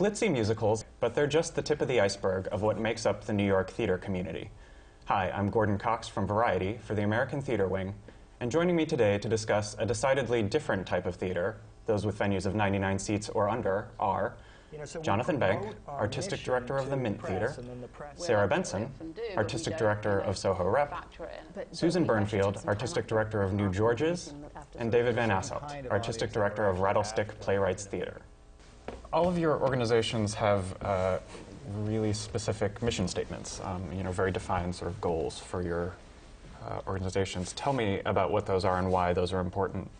glitzy musicals, but they're just the tip of the iceberg of what makes up the New York theater community. Hi, I'm Gordon Cox from Variety for the American Theater Wing, and joining me today to discuss a decidedly different type of theater, those with venues of 99 seats or under, are You know, so Jonathan Bank, Artistic Director of the Mint press, Theater, the Sarah Benson, do, Artistic Director of Soho Rep, factor it in. But- Susan but we actually Bernfield, took some time Artistic Director of New Georges, and David Van kind Asselt, Artistic Director of Rattlestick. Playwrights Theater. All of your organizations have uh, really specific mission statements, um, you know, very defined sort of goals for your uh, organizations. Tell me about what those are and why those are important.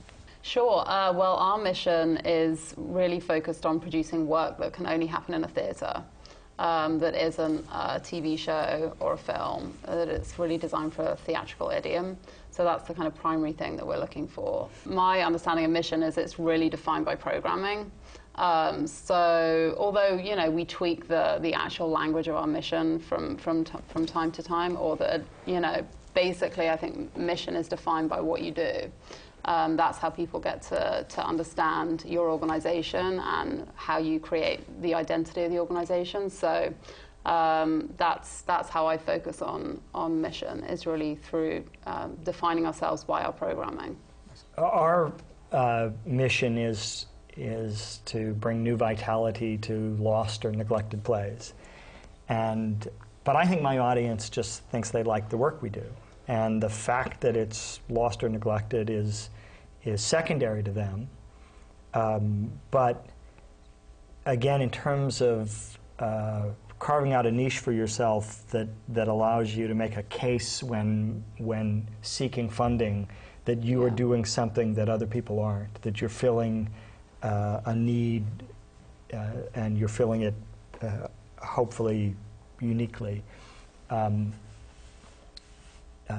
Sure. Uh, well, our mission is really focused on producing work that can only happen in a theatre. Um, that isn't a TV show or a film, that it's really designed for a theatrical idiom. So that's the kind of primary thing that we're looking for. My understanding of mission is it's really defined by programming. Um, so although you know we tweak the, the actual language of our mission from from t- from time to time, or that you know basically I think mission is defined by what you do. Um, that's how people get to, to understand your organization and how you create the identity of the organization. So um, that's, that's how I focus on, on mission, is really through um, defining ourselves by our programming. Our uh, mission is is to bring new vitality to lost or neglected plays, and but I think my audience just thinks they like the work we do, and the fact that it's lost or neglected is is secondary to them. Um, but again, in terms of uh, carving out a niche for yourself that, that allows you to make a case when, when seeking funding that you are doing something that other people aren't, that you're filling uh, a need uh, and you're filling it uh, hopefully uniquely. Um, uh,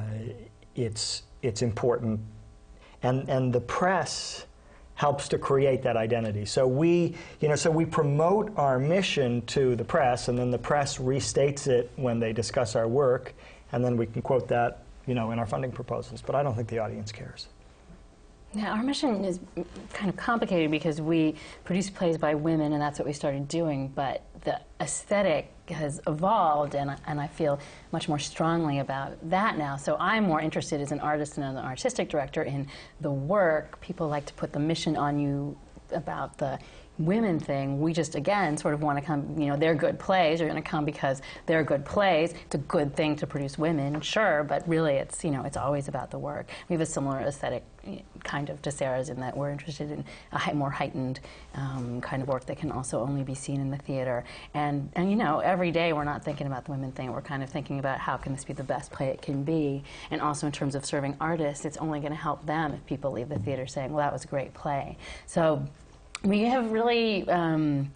it's, it's important. And, and the press helps to create that identity. So we, you know, so we promote our mission to the press, and then the press restates it when they discuss our work, and then we can quote that, you know, in our funding proposals. But I don't think the audience cares. Yeah, our mission is kind of complicated because we produce plays by women, and that's what we started doing. But the aesthetic has evolved, and and I feel much more strongly about that now. So I'm more interested as an artist and an artistic director in the work. People like to put the mission on you about the women thing. We just again sort of want to come. You know, they're good plays. You're going to come because they're good plays. It's a good thing to produce women, sure, but really, it's you know, it's always about the work. We have a similar aesthetic eh, kind of to Sarah's in that we're interested in a more heightened um, kind of work that can also only be seen in the theater. And and you know, every day we're not thinking about the women thing. We're kind of thinking about how can this be the best play it can be. And also in terms of serving artists, it's only going to help them if people leave the theater saying, "Well, that was a great play." So we have really. Um,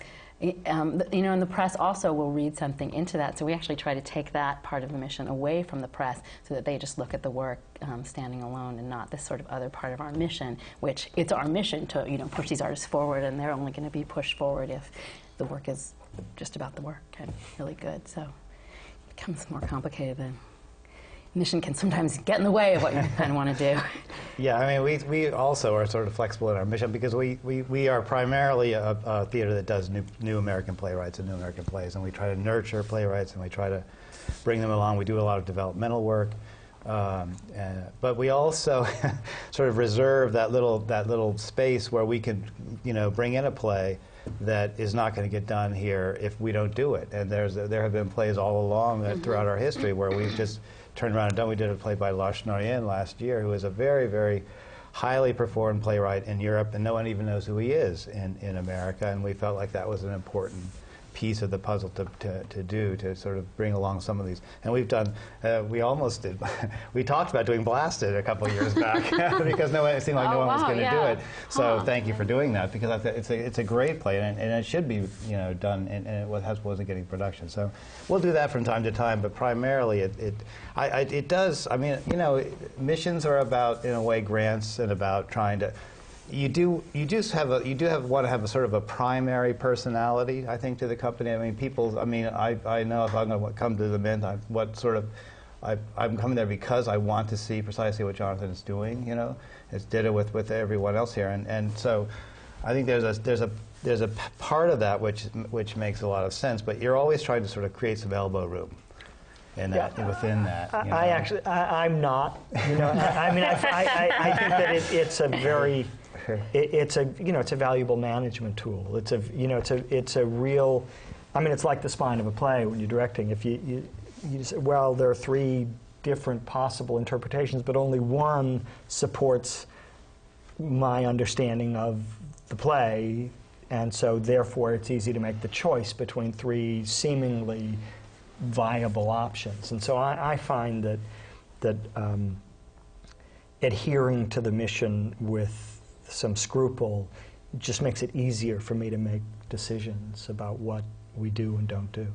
um, you know, and the press also will read something into that. So we actually try to take that part of the mission away from the press so that they just look at the work um, standing alone and not this sort of other part of our mission, which it's our mission to, you know, push these artists forward, and they're only going to be pushed forward if the work is just about the work and really good. So it becomes more complicated than mission can sometimes get in the way of what you kind of want to do. Yeah, I mean, we, we also are sort of flexible in our mission because we, we, we are primarily a, a theater that does new, new American playwrights and new American plays, and we try to nurture playwrights and we try to bring them along. We do a lot of developmental work, um, uh, but we also sort of reserve that little that little space where we can, you know, bring in a play that is not going to get done here if we don't do it. And there's there have been plays all along uh, throughout our history where we've just turned around and done. We did a play by Lars last year, who is a very, very highly performed playwright in Europe, and no one even knows who he is in, in America. And we felt like that was an important piece of the puzzle to, to, to do to sort of bring along some of these. And we've done, uh, we almost did, we talked about doing Blasted a couple years back because no one, it seemed like no Oh, one was going to yeah. do it. So Huh. thank you for doing that because it's a, it's a great play and, and it should be you know done and, and it was, has- wasn't getting production. So we'll do that from time to time, but primarily it it, I, I, it does. I mean you know missions are about in a way grants and about trying to. You do you do have a you do have want to have a sort of a primary personality I think to the company. I mean people. I mean I, I know if I'm going to come to the Mint, I, what sort of I, I'm coming there because I want to see precisely what Jonathan is doing. You know, has did it with, with everyone else here, and and so I think there's a there's a there's a part of that which which makes a lot of sense, but you're always trying to sort of create some elbow room. In that, uh, within that, I, you know. I actually, I, I'm not. You know, I, I mean, I, I, I- I think that it, it's a very, it, it's a, you know, it's a valuable management tool. It's a, you know, it's a, it's a real. I mean, it's like the spine of a play when you're directing. If you, you, you say, well, there are three different possible interpretations, but only one supports my understanding of the play, and so therefore it's easy to make the choice between three seemingly viable options. And so I, I find that that um, adhering to the mission with some scruple just makes it easier for me to make decisions about what we do and don't do.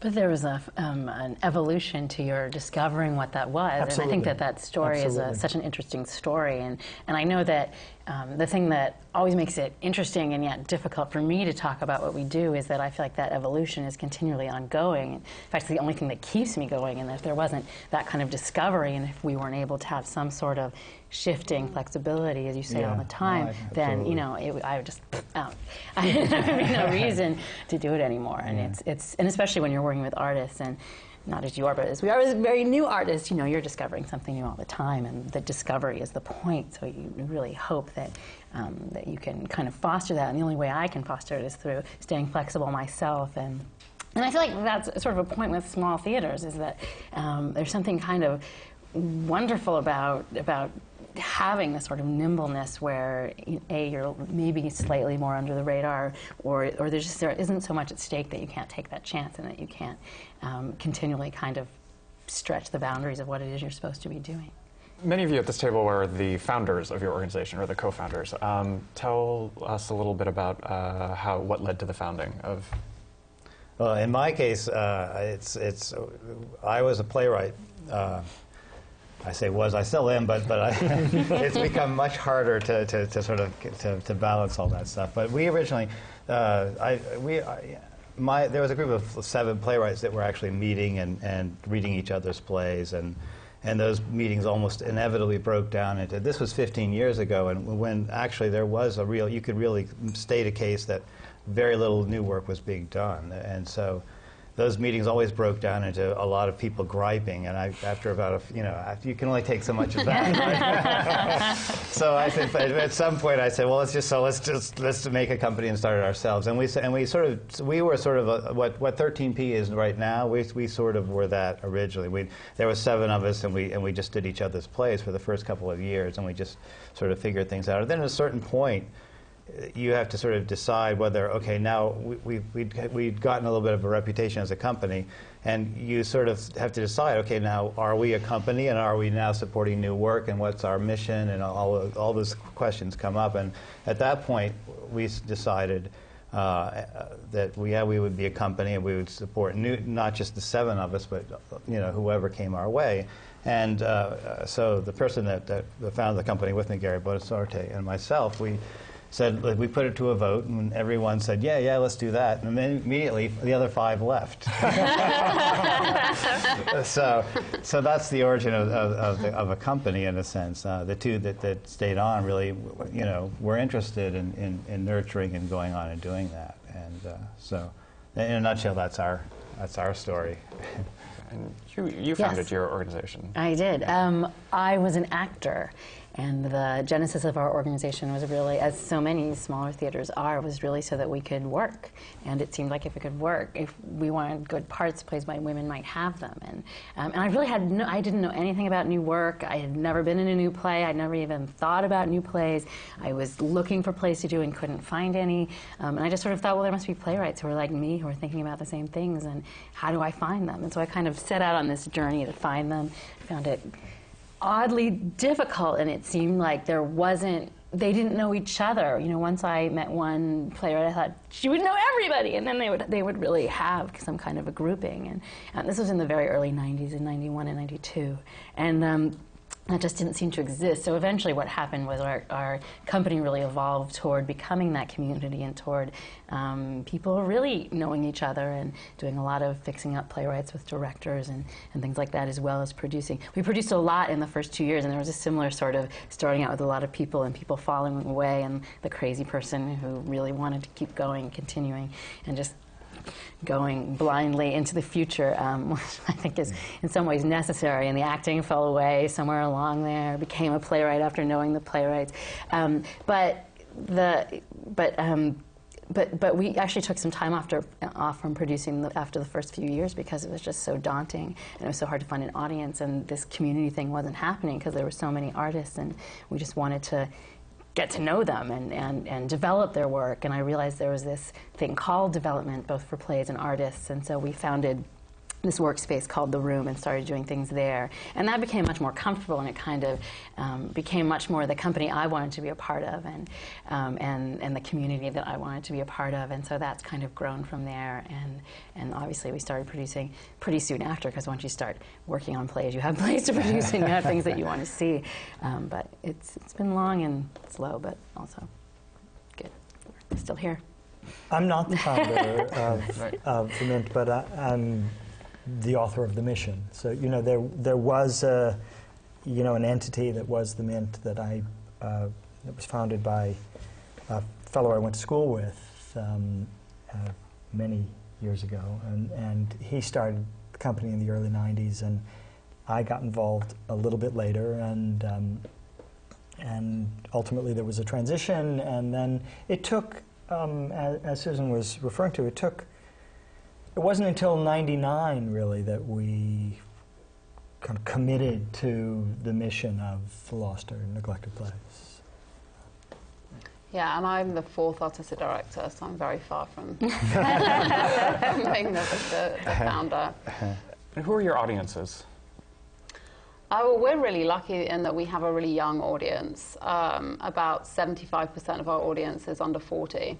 But there was a, um, an evolution to your discovering what that was, and I think that that story is a, such an interesting story. And, and I know that um, the thing that always makes it interesting and yet difficult for me to talk about what we do is that I feel like that evolution is continually ongoing. In fact, it's the only thing that keeps me going. And if there wasn't that kind of discovery, and if we weren't able to have some sort of shifting flexibility, as you say all the time, right, then you know it, I would just out. I have no reason to do it anymore. And it's it's and especially when you're working with artists and not as you are, but as we are as very new artists, you know, you're discovering something new all the time, and the discovery is the point. So you really hope that um, that you can kind of foster that. And the only way I can foster it is through staying flexible myself and. And I feel like that's sort of a point with small theaters is that um, there's something kind of wonderful about about having this sort of nimbleness where a you're maybe slightly more under the radar or or there's just there isn't so much at stake that you can't take that chance and that you can't um, continually kind of stretch the boundaries of what it is you're supposed to be doing. Many of you at this table were the founders of your organization, or the co-founders. Um, tell us a little bit about uh, how what led to the founding of. Well, in my case, uh, it's it's. I was a playwright. Uh, I say was, I still am, but but I, it's become much harder to, to, to sort of to, to balance all that stuff. But we originally, uh, I we. I, my, there was a group of seven playwrights that were actually meeting and, and reading each other's plays, and, and those meetings almost inevitably broke down into. This was 15 years ago, and when actually there was a real, you could really state a case that very little new work was being done, and so those meetings always broke down into a lot of people griping, and I, after about a, you know, you can only take so much of that. so I said, at some point, I said, well, let's just so let's just let's make a company and start it ourselves. And we and we sort of we were sort of a, what what 13P is right now. We we sort of were that originally. We there were seven of us, and we and we just did each other's plays for the first couple of years, and we just sort of figured things out. And then at a certain point you have to sort of decide whether, okay, now we, we, we'd, we'd gotten a little bit of a reputation as a company, and you sort of have to decide, okay, now are we a company and are we now supporting new work and what's our mission and all, all those questions come up. And at that point, we decided uh, that we, yeah, we would be a company and we would support new, not just the seven of us, but you know, whoever came our way. And uh, so the person that, that founded the company with me, Gary Bonasorte, and myself, we said like, we put it to a vote, and everyone said, "Yeah, yeah, let's do that." And then immediately the other five left. so, so that's the origin of, of, of, the, of a company in a sense. Uh, the two that, that stayed on really, you know, were interested in, in, in nurturing and going on and doing that. And uh, so, in a nutshell, that's our that's our story. And you, you founded your organization. I did. Um, I was an actor, and the genesis of our organization was really, as so many smaller theaters are, was really so that we could work. And it seemed like if it could work, if we wanted good parts, plays by women might have them. And, um, and I really had no, I didn't know anything about new work. I had never been in a new play. I'd never even thought about new plays. I was looking for plays to do and couldn't find any. Um, and I just sort of thought, well, there must be playwrights who are like me, who are thinking about the same things, and how do I find them? And so I kind of set out on this journey to find them. Found it oddly difficult, and it seemed like there wasn't. They didn't know each other. You know, once I met one playwright, I thought she would know everybody, and then they would they would really have some kind of a grouping. And, and this was in the very early '90s, in '91 and '92, and. Um, that just didn't seem to exist. So eventually, what happened was our, our company really evolved toward becoming that community and toward um, people really knowing each other and doing a lot of fixing up playwrights with directors and, and things like that, as well as producing. We produced a lot in the first two years, and there was a similar sort of starting out with a lot of people and people falling away, and the crazy person who really wanted to keep going, continuing, and just going blindly into the future, um, which I think is in some ways necessary. And the acting fell away somewhere along there. Became a playwright after knowing the playwrights, um, but the but. Um, but, but we actually took some time after, off from producing the, after the first few years because it was just so daunting and it was so hard to find an audience and this community thing wasn't happening because there were so many artists and we just wanted to get to know them and, and, and develop their work. And I realized there was this thing called development, both for plays and artists. And so we founded this workspace called the room and started doing things there. And that became much more comfortable and it kind of um, became much more the company i wanted to be a part of and, um, and, and the community that i wanted to be a part of. And so that's kind of grown from there. And, and obviously we started producing pretty soon after because once you start working on plays you have plays to produce and you have things that you want to see. Um, but it's, it's been long and slow but also good. We're still here. I'm not the founder of, of the Mint, but I, I'm the author of the mission. So you know there there was a you know an entity that was the Mint that I uh, that was founded by a fellow I went to school with um, uh, many years ago, and and he started the company in the early '90s, and I got involved a little bit later, and um, and ultimately there was a transition, and then it took. Um, as, as Susan was referring to, it took it wasn't until 99 really that we kind of committed to the mission of the lost or neglected place. Yeah, and I'm the fourth artistic director, so I'm very far from being the, the, the founder. And who are your audiences? Uh, well, we're really lucky in that we have a really young audience. Um, about 75% of our audience is under 40.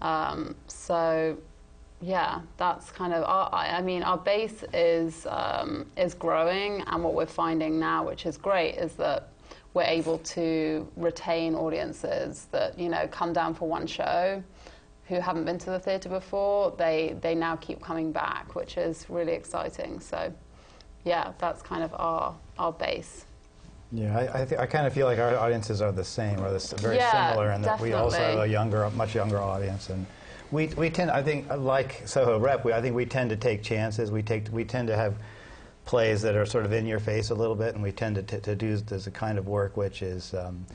Um, so, yeah, that's kind of our, I I mean, our base is, um, is growing, and what we're finding now, which is great, is that we're able to retain audiences that, you know, come down for one show who haven't been to the theatre before. They, they now keep coming back, which is really exciting. So, yeah, that's kind of our, our base. Yeah, I, I, th- I kind of feel like our audiences are the same, or this, very Yeah, similar, and that we also have a younger, much younger audience. And we, we tend, I think, like Soho Rep, we, I think we tend to take chances. We take, we tend to have plays that are sort of in your face a little bit, and we tend to, t- to do this kind of work which is um,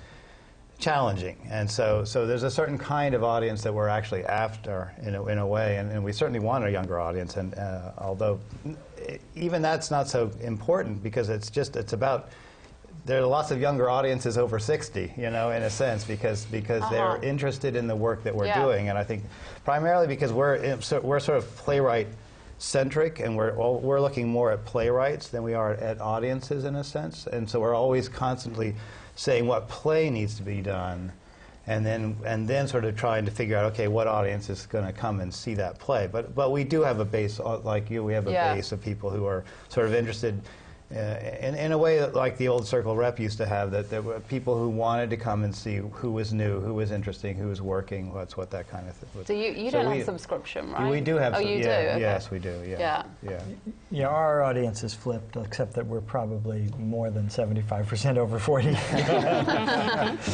challenging. And so, so there's a certain kind of audience that we're actually after in a, in a way, and, and we certainly want a younger audience. And uh, although even that's not so important because it's just it's about there are lots of younger audiences over 60, you know, in a sense, because because Uh-huh. they're interested in the work that we're Yeah. doing, and I think primarily because we're in, so we're sort of playwright centric, and we're well, we're looking more at playwrights than we are at audiences in a sense, and so we're always constantly saying what play needs to be done, and then and then sort of trying to figure out okay what audience is going to come and see that play, but but we do have a base uh, like you, we have a Yeah. base of people who are sort of interested uh, in, in a way that like the old circle rep used to have that there were people who wanted to come and see who was new who was interesting who was working that's what that kind of thing So you, you So don't we- have subscription, right? we do have Oh, some- you yeah, do? Okay. yes we do yeah Yeah. yeah Yeah, our audience is flipped, except that we're probably more than 75% over 40.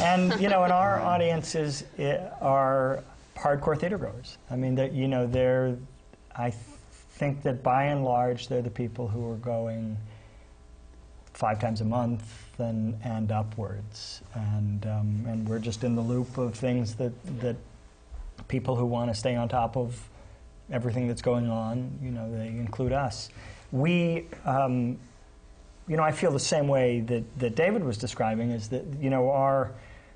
and, you know, and our audiences are hardcore theater goers. I mean, they're- you know, they're, I think that by and large, they're the people who are going five times a month and, and upwards. And, um, and we're just in the loop of things that, that people who want to stay on top of everything that's going on, you know, they include us. We, um, you know, I feel the same way that, that David was describing is that, you know, our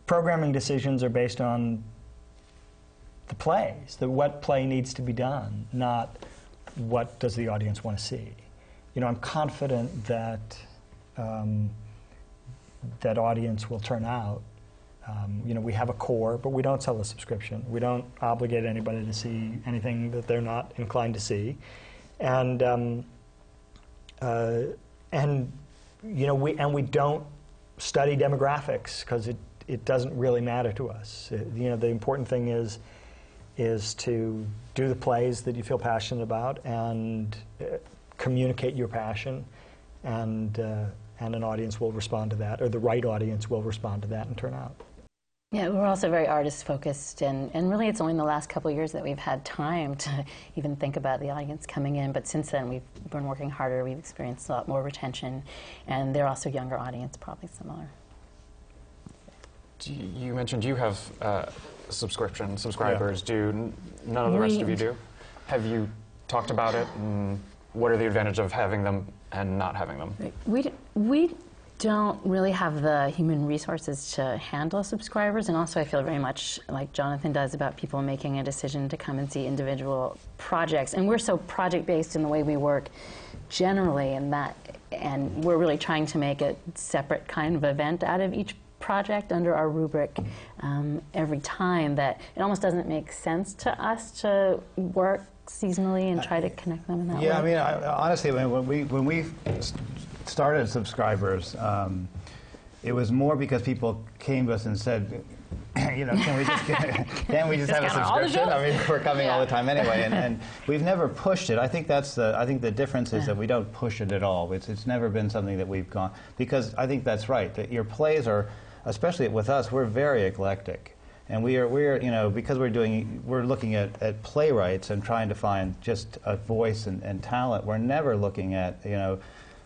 programming decisions are based on the plays, the what play needs to be done, not what does the audience want to see. You know, I'm confident that um, that audience will turn out. Um, you know, we have a core, but we don't sell a subscription. We don't obligate anybody to see anything that they're not inclined to see, and um, uh, and you know, we and we don't study demographics because it, it doesn't really matter to us. Uh, you know, the important thing is is to do the plays that you feel passionate about and uh, communicate your passion, and uh, and an audience will respond to that, or the right audience will respond to that and turn out. Yeah, we're also very artist focused, and, and really it's only in the last couple of years that we've had time to even think about the audience coming in. But since then, we've been working harder, we've experienced a lot more retention, and they're also younger audience, probably similar. Do you, you mentioned you have uh, subscription subscribers. Do none of the rest of you do? Have you talked about it? And what are the advantages of having them and not having them? We, we don't really have the human resources to handle subscribers, and also I feel very much like Jonathan does about people making a decision to come and see individual projects. And we're so project based in the way we work generally, and that, and we're really trying to make a separate kind of event out of each project under our rubric um, every time that it almost doesn't make sense to us to work seasonally and try to connect them in that way. Yeah, I mean, I, honestly, when we when we started subscribers, um, it was more because people came to us and said, you know, can we just get, can we just have a Discount all the subscription? I mean, we're coming all the time anyway, and, and we've never pushed it. I think that's the I think the difference is that we don't push it at all. It's it's never been something that we've gone because I think that's right. That your plays are, especially with us, we're very eclectic. And we are, we're, you know, because we're doing, we're looking at, at playwrights and trying to find just a voice and, and talent. We're never looking at, you know,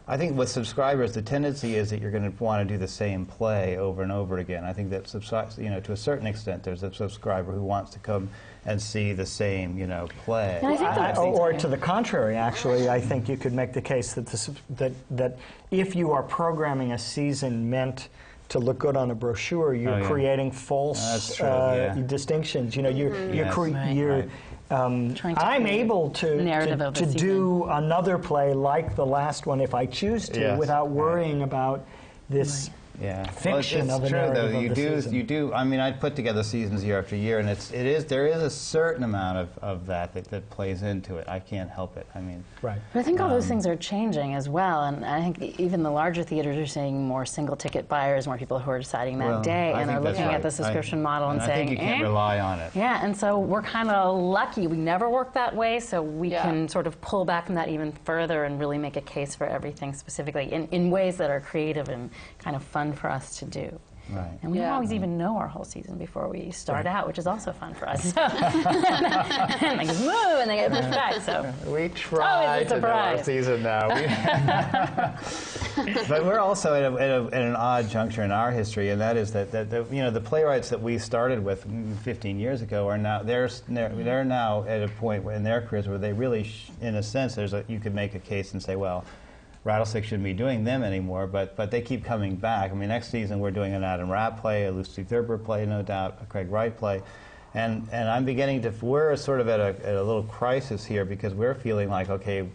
I think with subscribers, the tendency is that you're going to want to do the same play over and over again. I think that, you know, to a certain extent, there's a subscriber who wants to come and see the same, you know, play. And I think I- or, or to the contrary, actually, I think you could make the case that, this, that, that if you are programming a season meant to look good on a brochure, you're Oh, yeah. creating false true, uh, yeah. distinctions. You know, you're, you're, Yes. cre- Right. you're Right. um, to I'm able to, to, to do another play like the last one if I choose to Yes. without Right. worrying about this. Yeah, fiction well, of it's a true narrative though. of You the do, season. you do. I mean, I put together seasons year after year, and it's it is there is a certain amount of, of that, that that plays into it. I can't help it. I mean, Right. But I think all Um, those things are changing as well, and I think even the larger theaters are seeing more single ticket buyers, more people who are deciding that well, day, I and are looking right. at the subscription I, model and, and I saying, think you can't eh. rely on it. Yeah, and so we're kind of lucky. We never worked that way, so we Yeah. can sort of pull back from that even further and really make a case for everything specifically in, in ways that are creative and kind of fun for us to do. Right. And we don't always even know our whole season before we start out, which is also fun for us. So, and they just move and they get pushed back. So We try it's to know our season now. But we're also at, a, at, a, at an odd juncture in our history, and that is that, that the, you know the playwrights that we started with mm, 15 years ago are now they're they're, they're now at a point in their careers where they really, sh- in a sense, there's a, you could make a case and say, well. Rattlestick shouldn't be doing them anymore, but but they keep coming back. I mean, next season we're doing an Adam Rapp play, a Lucy Thurber play, no doubt, a Craig Wright play, and and I'm beginning to. We're sort of at a, at a little crisis here because we're feeling like, okay,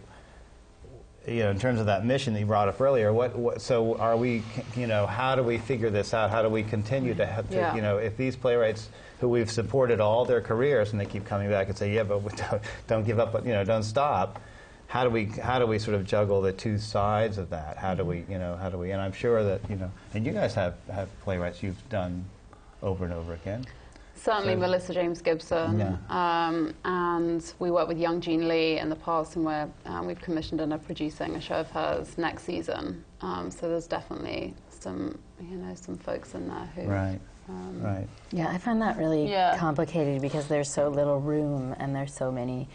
you know, in terms of that mission that you brought up earlier, what, what so are we, you know, how do we figure this out? How do we continue to have to, Yeah. you know, if these playwrights who we've supported all their careers and they keep coming back and say, yeah, but don't, don't give up, you know, don't stop. How do we how do we sort of juggle the two sides of that? How do we, you know, how do we? And I'm sure that you know, and you guys have have playwrights you've done over and over again. Certainly So- Melissa James Gibson. Yeah. Um, and we work with Young Jean Lee in the past, and we're, um, we've commissioned and are producing a show of hers next season. Um, so there's definitely some, you know, some folks in there who. Right. Um, Right. Yeah, I find that really Yeah. complicated because there's so little room and there's so many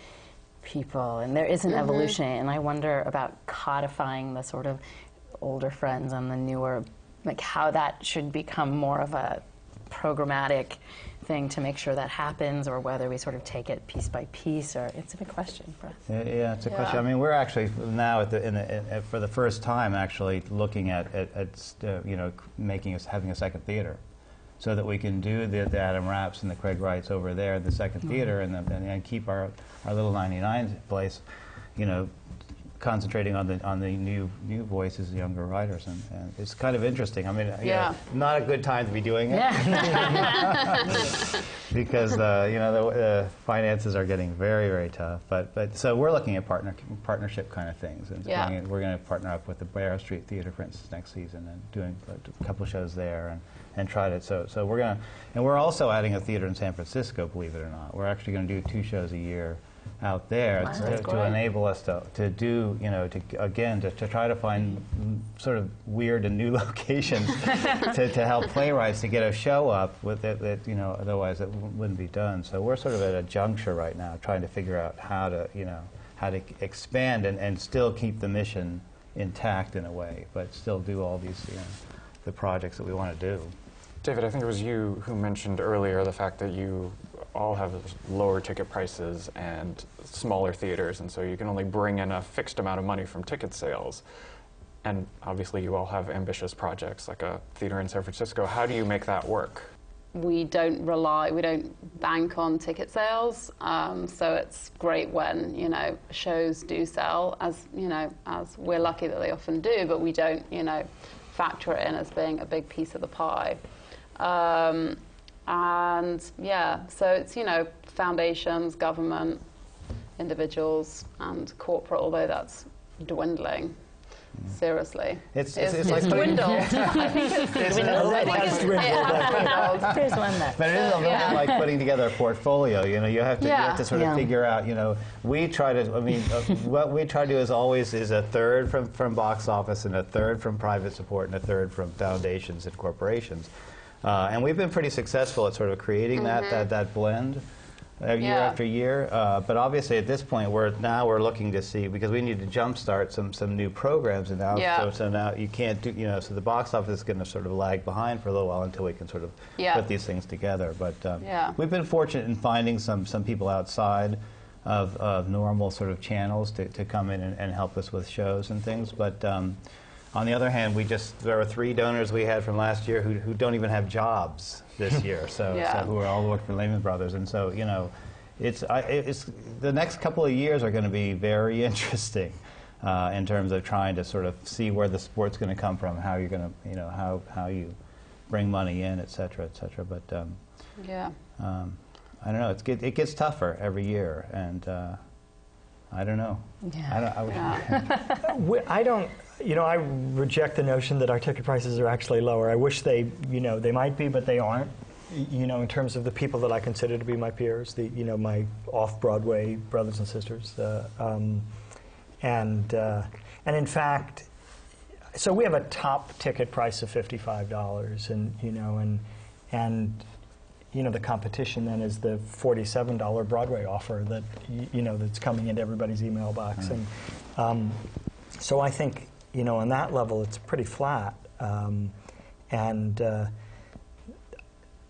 people and there is Mm-hmm. an evolution and I wonder about codifying the sort of older friends and the newer like how that should become more of a programmatic thing to make sure that happens or whether we sort of take it piece by piece or it's a big question for us. Yeah, yeah, it's a question. I mean, we're actually now at the, in the, in, for the first time actually looking at, at, at uh, you know making us having a second theater, so that we can do the, the Adam Rapps and the Craig Wrights over there the 2nd theater and, the, and, and keep our our little 99 place, you know, concentrating on the on the new new voices, younger writers, and, and it's kind of interesting. I mean, Yeah. know, not a good time to be doing it. Yeah. because uh, you know the uh, finances are getting very very tough. But but so we're looking at partner partnership kind of things, and Yeah. we're going to partner up with the Barrow Street Theater, for instance, next season, and doing a couple shows there, and and try to so so we're going to and we're also adding a theater in San Francisco, believe it or not. We're actually going to do two shows a year out there Wow, to, to enable us to, to do, you know, to again, to, to try to find sort of weird and new locations to, to help playwrights to get a show up with it that, you know, otherwise it w- wouldn't be done. So we're sort of at a juncture right now trying to figure out how to, you know, how to expand and, and still keep the mission intact in a way, but still do all these, you know, the projects that we want to do. David, I think it was you who mentioned earlier the fact that you all have lower ticket prices and smaller theaters, and so you can only bring in a fixed amount of money from ticket sales. And obviously, you all have ambitious projects like a theater in San Francisco. How do you make that work? we don't rely, we don't bank on ticket sales. Um, so it's great when you know shows do sell, as you know, as we're lucky that they often do, but we don't, you know, factor it in as being a big piece of the pie. Um, and yeah, so it's you know foundations, government, individuals, and corporate. Although that's dwindling. Seriously, It's- it's- it's like putting- dwindled. I think it's It's dwindled. a I little think has it's, dwindled. it has dwindled. There's one that. But it is a little Yeah. bit like putting together a portfolio. You know, you have to, you have to sort of figure out. You know, we try to. I mean, uh, what we try to do is always is a third from from box office and a third from private support and a third from foundations and corporations. Uh, and we've been pretty successful at sort of creating that, that that blend. Uh, year Yeah. after year, uh, but obviously at this point, we're now we're looking to see because we need to jumpstart some some new programs, and now Yeah. so, so now you can't do you know so the box office is going to sort of lag behind for a little while until we can sort of Yeah. put these things together. But um, we've been fortunate in finding some, some people outside of, of normal sort of channels to, to come in and, and help us with shows and things. But um, on the other hand, we just there were three donors we had from last year who, who don't even have jobs this year. So, Yeah. so who are all working for Lehman Brothers, and so you know, it's I, it's the next couple of years are going to be very interesting. Uh, in terms of trying to sort of see where the sport's going to come from, how you're going to, you know, how, how you bring money in, et cetera, et cetera. But um, Yeah. um, I don't know. It's get, it gets tougher every year, and uh, I don't know. Yeah. I don't. I, Yeah. I don't, you know, I reject the notion that our ticket prices are actually lower. I wish they, you know, they might be, but they aren't. You know, in terms of the people that I consider to be my peers, the, you know, my off-Broadway brothers and sisters, uh, um, and uh, and in fact, so we have a top ticket price of fifty-five dollars, and you know, and and you know, the competition then is the forty-seven dollar Broadway offer that you know that's coming into everybody's email box, and um, so I think you know on that level it's pretty flat, um, and. Uh,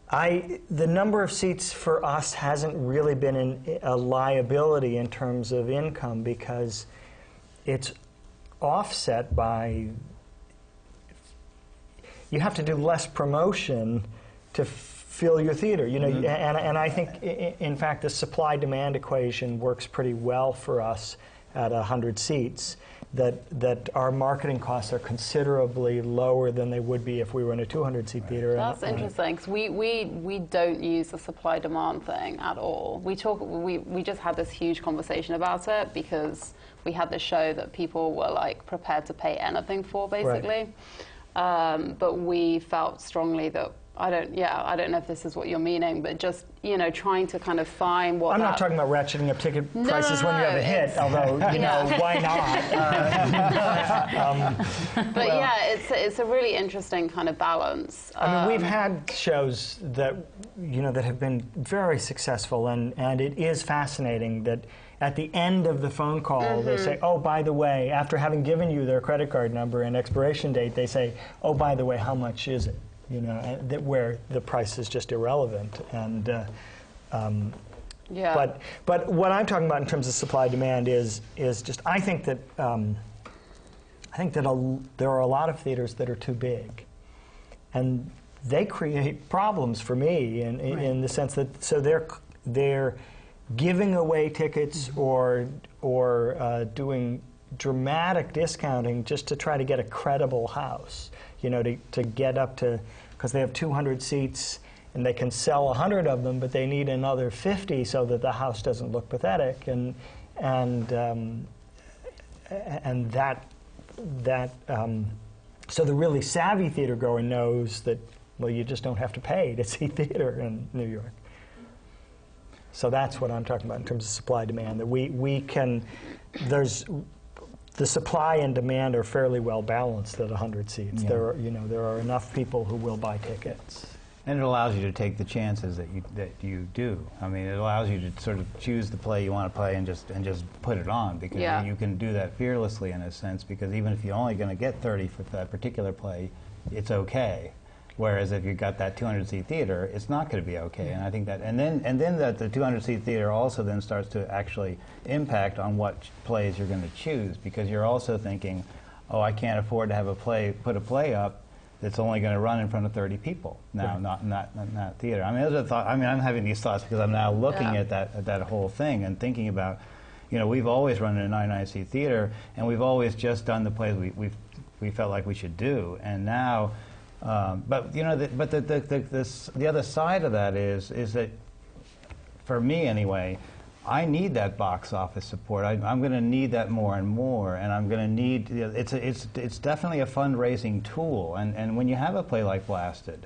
I, the number of seats for us hasn't really been an, a liability in terms of income because it's offset by you have to do less promotion to fill your theater. You know, and, and I think, in fact, the supply-demand equation works pretty well for us at 100 seats. That that our marketing costs are considerably lower than they would be if we were in a 200-seat theater. and- That's and- interesting because we, we, we don't use the supply demand thing at all. We talk we, we just had this huge conversation about it because we had this show that people were like prepared to pay anything for basically. Um, but we felt strongly that I don't yeah I don't know if this is what you're meaning, but just you know trying to kind of find what I'm not talking about ratcheting up ticket No, prices no, when you have a hit, although, you know, why not? Uh, um, but yeah, it's a, it's a really interesting kind of balance. I mean, we've Um, had shows that you know that have been very successful, and and it is fascinating that at the end of the phone call they mm-hmm. say, "Oh, by the way," after having given you their credit card number and expiration date, they say, "Oh, by the way, how much is it?" You know, that where the price is just irrelevant, and. Uh, um, yeah. but but what I'm talking about in terms of supply demand is is just I think that um, I think that a, there are a lot of theaters that are too big, and they create problems for me in, in, in the sense that so they're they're giving away tickets or or uh, doing dramatic discounting just to try to get a credible house, you know, to, to get up to because they have 200 seats and they can sell 100 of them, but they need another 50 so that the house doesn't look pathetic. And, and, um, and that, that um, so the really savvy theater goer knows that, well, you just don't have to pay to see theater in New York. So that's what I'm talking about in terms of supply demand. That we, we can, there's, the supply and demand are fairly well balanced at 100 seats. Yeah. There are, you know, there are enough people who will buy tickets. And it allows you to take the chances that you that you do. I mean, it allows you to sort of choose the play you want to play and just and just put it on because Yeah. you can do that fearlessly in a sense. Because even if you're only going to get 30 for that particular play, it's okay. Whereas if you've got that 200 seat theater, it's not going to be okay. And I think that and then and then that the 200 seat theater also then starts to actually impact on what plays you're going to choose because you're also thinking, oh, I can't afford to have a play put a play up that's only going to run in front of 30 people now, Right. not not not, not theater. I mean, those are thought. I mean, I'm having these thoughts because I'm now looking Yeah. at that at that whole thing and thinking about, you know, we've always run in a 99 seat theater, and we've always just done the plays we we we felt like we should do, and now. Um, but you know, the, but the the, the this, the other side of that is is that for me anyway, I need that box office support. I, I'm going to need that more and more, and I'm going to need. You know, it's a, it's it's definitely a fundraising tool, and and when you have a play like Blasted.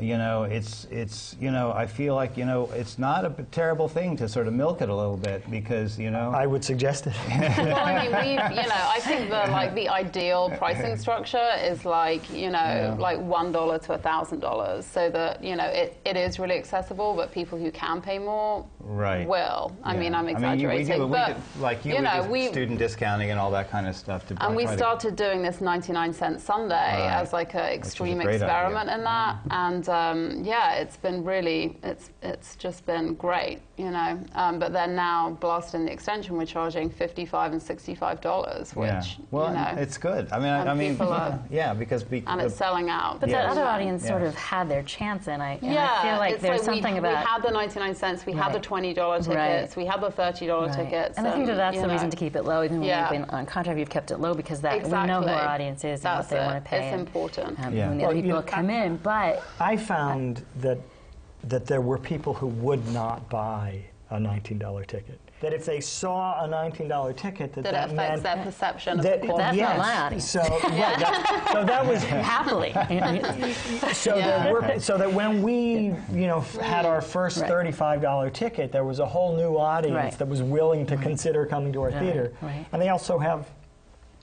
You know, it's it's you know I feel like you know it's not a terrible thing to sort of milk it a little bit because you know I would suggest it. well, I mean, we, you know, I think the like the ideal pricing structure is like, you know, Yeah. like one dollar to a thousand dollars, so that you know it, it is really accessible. But people who can pay more Right. will. I Yeah. mean, I'm you- exaggerating, we do, but we do, like you, you we know, do we student discounting and all that kind of stuff to and we try to- started doing this 99 cent Sunday Right. as like an is a extreme great idea. experiment in that, and um, yeah, it's been really, it's it's just been great, you know. Um, but then now, blasting the extension, we're charging 55 and 65 dollars, which yeah. Well, you know, it's good. I mean, I, I mean, people are- yeah, because be, and the- it's selling out. But Yes. that other audience sort of had their chance, and I, and yeah, I feel like there's like something we, about. we had the 99 cents, we had the Right. $20 tickets, Right. we had the $30 Right. tickets, And I think that that's the know. reason to keep it low. Even Yeah. when you've been on contract, you've kept it low because that Exactly. we know who our audience is and what they it. want to pay. It's and, important. Um, Yeah. When the Well, other you people know, come in, but I found that that there were people who would not buy a $19 ticket. That if they saw a $19 ticket, that that that, affects meant their perception of the quality. That's yes, my audience. So, right, that, so that was happily. so Yeah. there were so that when we you know f- had our first Right. thirty-five dollar ticket, there was a whole new audience Right. that was willing to consider coming to our Right, theater, right. and they also have,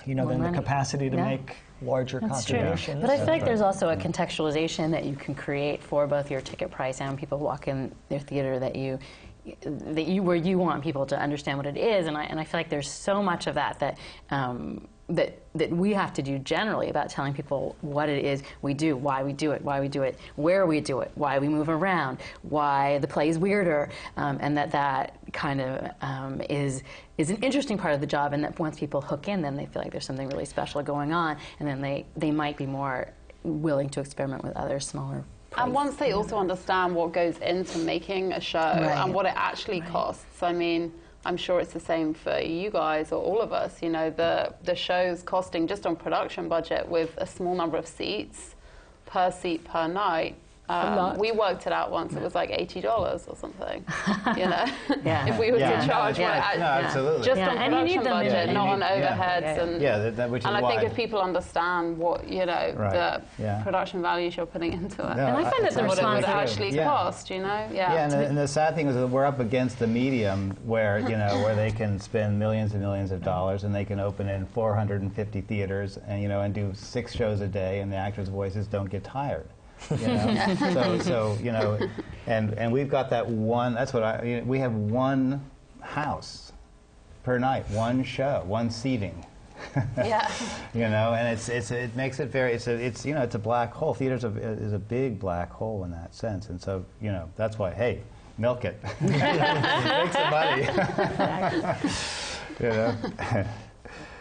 you know, More then money. the capacity to Yeah. make larger That's true. But I feel like right. there's also a contextualization that you can create for both your ticket price and people walk in their theater that you that you where you want people to understand what it is and I, and I feel like there's so much of that that um, that that we have to do generally about telling people what it is we do, why we do it, why we do it, where we do it, why we move around, why the play is weirder, um, and that that kind of um, is is an interesting part of the job, and that once people hook in, then they feel like there's something really special going on, and then they they might be more willing to experiment with other smaller. And once they also understand what goes into making a show Right. and what it actually costs, I mean, I'm sure it's the same for you guys or all of us. You know, the the show's costing just on production budget with a small number of seats per seat per night. Um, we worked it out once. It was like eighty dollars or something. You know, Yeah. if we were Yeah. to charge Yeah. what No, act- absolutely. just Yeah, on and you need production budget, the- not on overheads yeah, yeah. and yeah, that, that, which is and I why think if people understand what you know Right. the Yeah. production values you're putting into it, No, And I find that the what it would response actually Yeah. cost, you know? Yeah. Yeah, and, the- and the sad thing is that we're up against the medium where you know where they can spend millions and millions of dollars and they can open in 450 theaters and you know and do six shows a day and the actors' voices don't get tired. You know? so, so you know, and and we've got that one. That's what I. You know, we have one house per night, one show, one seating. yeah. You know, and it's, it's it makes it very it's a, it's you know it's a black hole. Theater's a, is a big black hole in that sense, and so you know that's why hey, milk it, make some money. you know,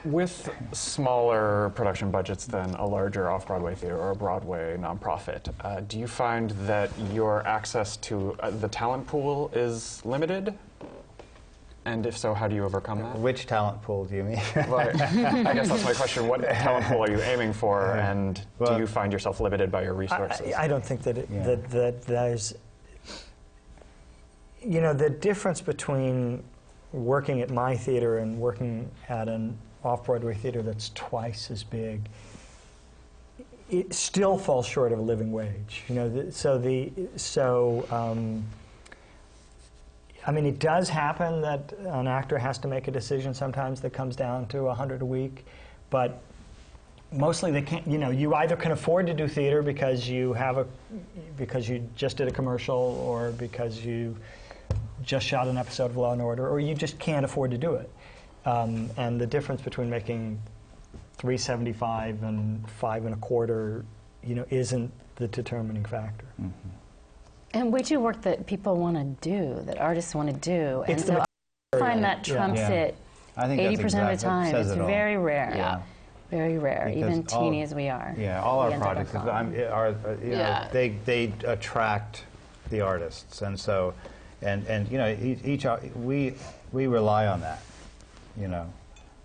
With smaller production budgets than a larger off Broadway theater or a Broadway nonprofit, uh, do you find that your access to uh, the talent pool is limited? And if so, how do you overcome that? Which talent pool do you mean? Well, I guess that's my question. What talent pool are you aiming for, and Well- do you find yourself limited by your resources? I, I don't think that, it, Yeah. that that there's, you know, the difference between working at my theater and working at an off-Broadway theater that's twice as big, it still falls short of a living wage. You know, the, so the so. Um, I mean, it does happen that an actor has to make a decision sometimes that comes down to a hundred a week, but mostly they can't you know you either can afford to do theater because you have a because you just did a commercial or because you just shot an episode of law and order or you just can't afford to do it um, and the difference between making 375 and five and a quarter you know isn't the determining factor And we do work that people want to do, that artists want to do. It's and the so I find that trumps Yeah. it I think 80% that's of the time. says It's it very rare. Yeah. Very rare, Because even all- teeny as we are. Yeah, all our We projects falling. I'm, are, uh, you know, Yeah. they, they attract the artists, and so, and, and you know, each, each we we rely on that. You know,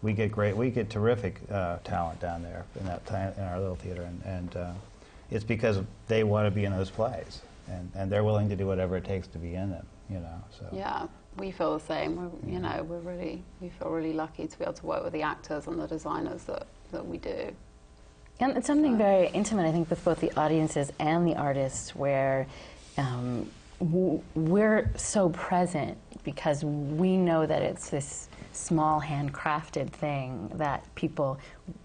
we get great, we get terrific uh, talent down there in that ti- in our little theater, and, and uh, it's because they want to be in those plays, and, and they're willing to do whatever it takes to be in them. You know, so Yeah, we feel the same. We're, you know, we're really, we feel really lucky to be able to work with the actors and the designers that, that we do. And it's something very intimate, I think, with both the audiences and the artists, where um, w- we're so present because we know that it's this small, handcrafted thing that people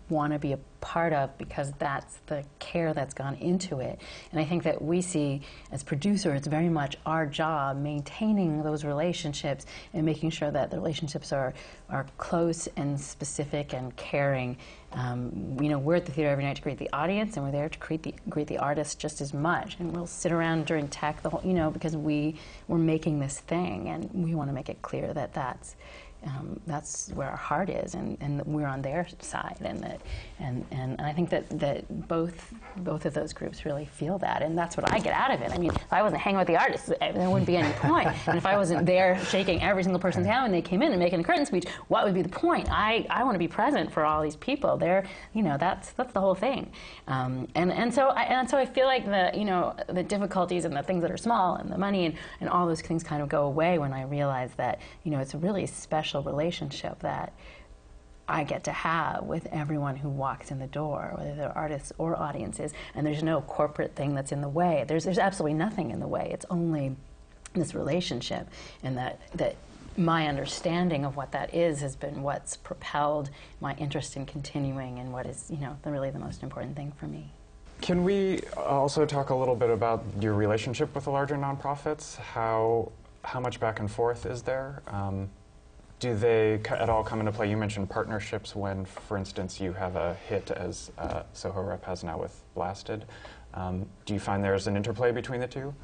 want to be a part of because that's the care that's gone into it. And I think that we see as producers, it's very much our job maintaining those relationships and making sure that the relationships are, are close and specific and caring. Um, you know, we're at the theater every night to greet the audience, and we're there to greet the greet the artists just as much. And we'll sit around during tech, the whole, you know, because we we're making this thing, and we want to make it clear that that's um, that's where our heart is, and, and we're on their side, and that, and, and I think that, that both both of those groups really feel that, and that's what I get out of it. I mean, if I wasn't hanging with the artists, there wouldn't be any point. and if I wasn't there shaking every single person's hand when they came in and making a curtain speech, what would be the point? I, I want to be present for all these people. They're, you know, that's that's the whole thing. Um, and and so I, and so I feel like the you know the difficulties and the things that are small and the money and, and all those things kind of go away when I realize that you know it's a really special relationship that I get to have with everyone who walks in the door, whether they're artists or audiences, and there's no corporate thing that's in the way. There's, there's absolutely nothing in the way. It's only this relationship, and that, that my understanding of what that is has been what's propelled my interest in continuing and what is, you know, the, really the most important thing for me. Can we also talk a little bit about your relationship with the larger nonprofits? How how much back and forth is there? Um, do they at all come into play? You mentioned partnerships when, for instance, you have a hit as uh, Soho Rep has now with Blasted. Um, do you find there's an interplay between the two?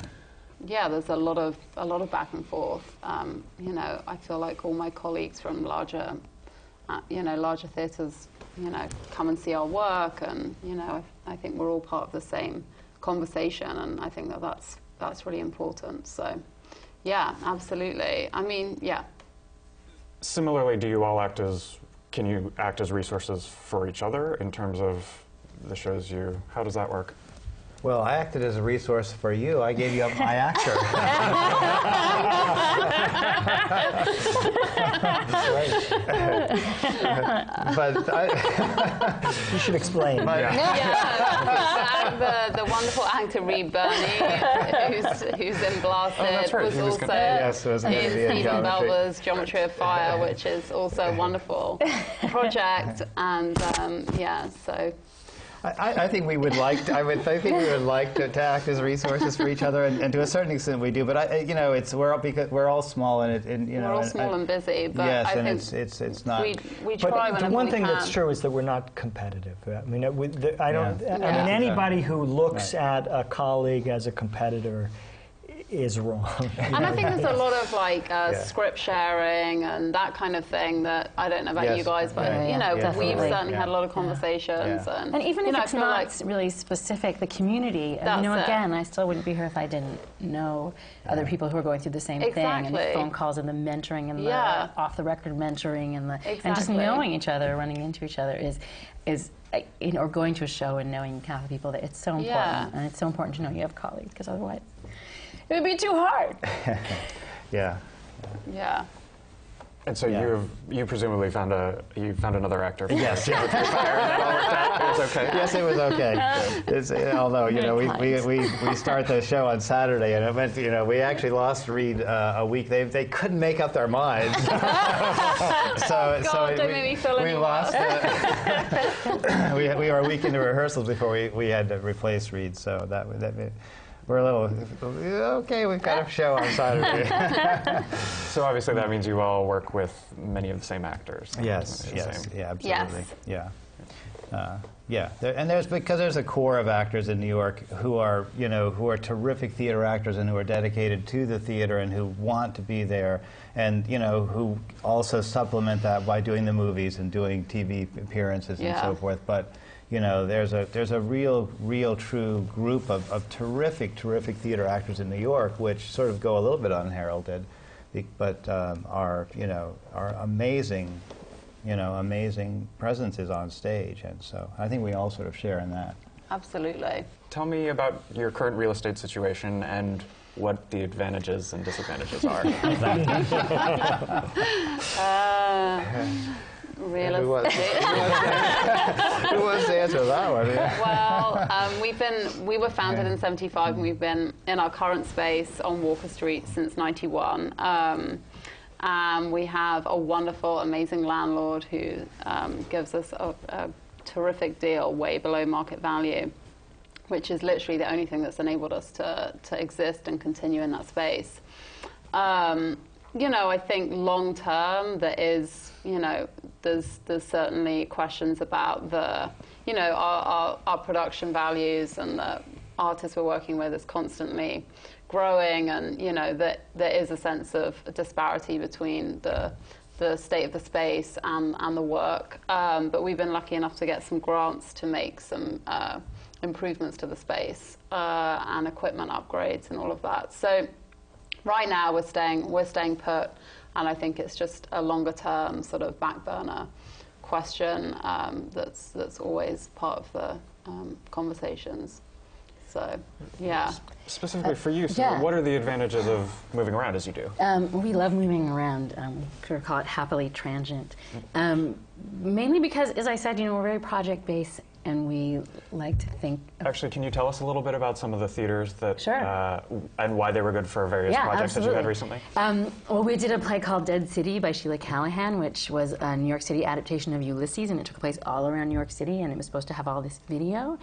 Yeah, there's a lot of a lot of back and forth. Um, you know, I feel like all my colleagues from larger, uh, you know, larger theatres, you know, come and see our work, and you know, I, I think we're all part of the same conversation, and I think that that's that's really important. So, yeah, absolutely. I mean, yeah, Similarly, do you all act as can you act as resources for each other in terms of the shows you? How does that work? Well, I acted as a resource for you. I gave you up my actor. but I, you should explain yeah, the, the wonderful actor Reed Birney, who's, who's in Blasted, that's right, was was also Yes, was in in Stephen Geometry. Belber's Geometry of Fire, which is also a wonderful project. And um, yeah, so I, I think we would like. To, I would. I think we would like to, to act as resources for each other, and, and to a certain extent we do. But I, I- you know, it's we're all because we're all small, and it, and you know, we're all and- small and busy. But yes, I and think it's it's it's not. we, we But try the one we thing can. that's true is that we're not competitive. I mean, uh, we, the, I don't. Yeah. I mean, anybody who looks at a colleague as a competitor is wrong. And I think there's a lot of like uh, Yeah. script sharing and that kind of thing that I don't know about Yes. you guys, but Yeah, you know, yeah, we've definitely. certainly had a lot of Yeah. conversations. Yeah. And, And even if know, it's not like really specific, the community, you know, it. again, I still wouldn't be here if I didn't know other people who are going through the same thing, and the phone calls and the mentoring and Yeah. the off-the-record mentoring and the and just knowing each other, running into each other is is uh, you know, or going to a show and knowing half the people that it's so important, Yeah. and it's so important to know you have colleagues because otherwise it would be too hard. Yeah. yeah. And so Yeah. you you presumably found a you found another actor. For Yes, yeah. it was okay. yes, it was okay. It's, although you know, we, we, we, we start the show on Saturday, and it went, you know, we actually lost Reed uh, a week. They, they couldn't make up their minds. so God, so don't we, make me feel we any lost. Uh, we we were a week into rehearsals before we, we had to replace Reed. So that that we're a little okay. We've got a show on Saturday. So obviously that means you all work with many of the same actors. Yes, The yes, same. yeah, absolutely, Yes. yeah, uh, yeah. There, and there's because there's a core of actors in New York who are, you know, who are terrific theater actors and who are dedicated to the theater and who want to be there, and you know, who also supplement that by doing the movies and doing TV appearances and so forth. But you know, there's a there's a real, real, true group of, of terrific, terrific theater actors in New York, which sort of go a little bit unheralded, but um, are you know are amazing, you know, amazing presences on stage, and so I think we all sort of share in that. Absolutely. Tell me about your current real estate situation and what the advantages and disadvantages are. Uh, real Who wants, estate. who wants to, who to answer that one? Yeah. well, um, we've been we were founded in '75, and we've been in our current space on Walker Street since '91. Um, and we have a wonderful, amazing landlord who um, gives us a, a terrific deal, way below market value, which is literally the only thing that's enabled us to to exist and continue in that space. Um, you know, I think long term there is, you know, there's there's certainly questions about the, you know, our, our, our production values and the artists we're working with is constantly growing, and you know that there is a sense of disparity between the the state of the space and, and the work. Um, but we've been lucky enough to get some grants to make some uh, improvements to the space uh, and equipment upgrades and all of that. So right now we're staying we're staying put, and I think it's just a longer term sort of back burner question um, that's that's always part of the um, conversations. So yeah, Specifically for you, so yeah. what are the advantages of moving around as you do? Um, we love moving around. Um, we sort of call it happily transient. Um, mainly because, as I said, you know, we're very project based, and we like to think. Actually, can you tell us a little bit about some of the theaters that Sure. uh, and why they were good for various yeah, projects absolutely. that you had recently? Um, well, we did a play called Dead City by Sheila Callaghan, which was a New York City adaptation of Ulysses, and it took place all around New York City, and it was supposed to have all this video.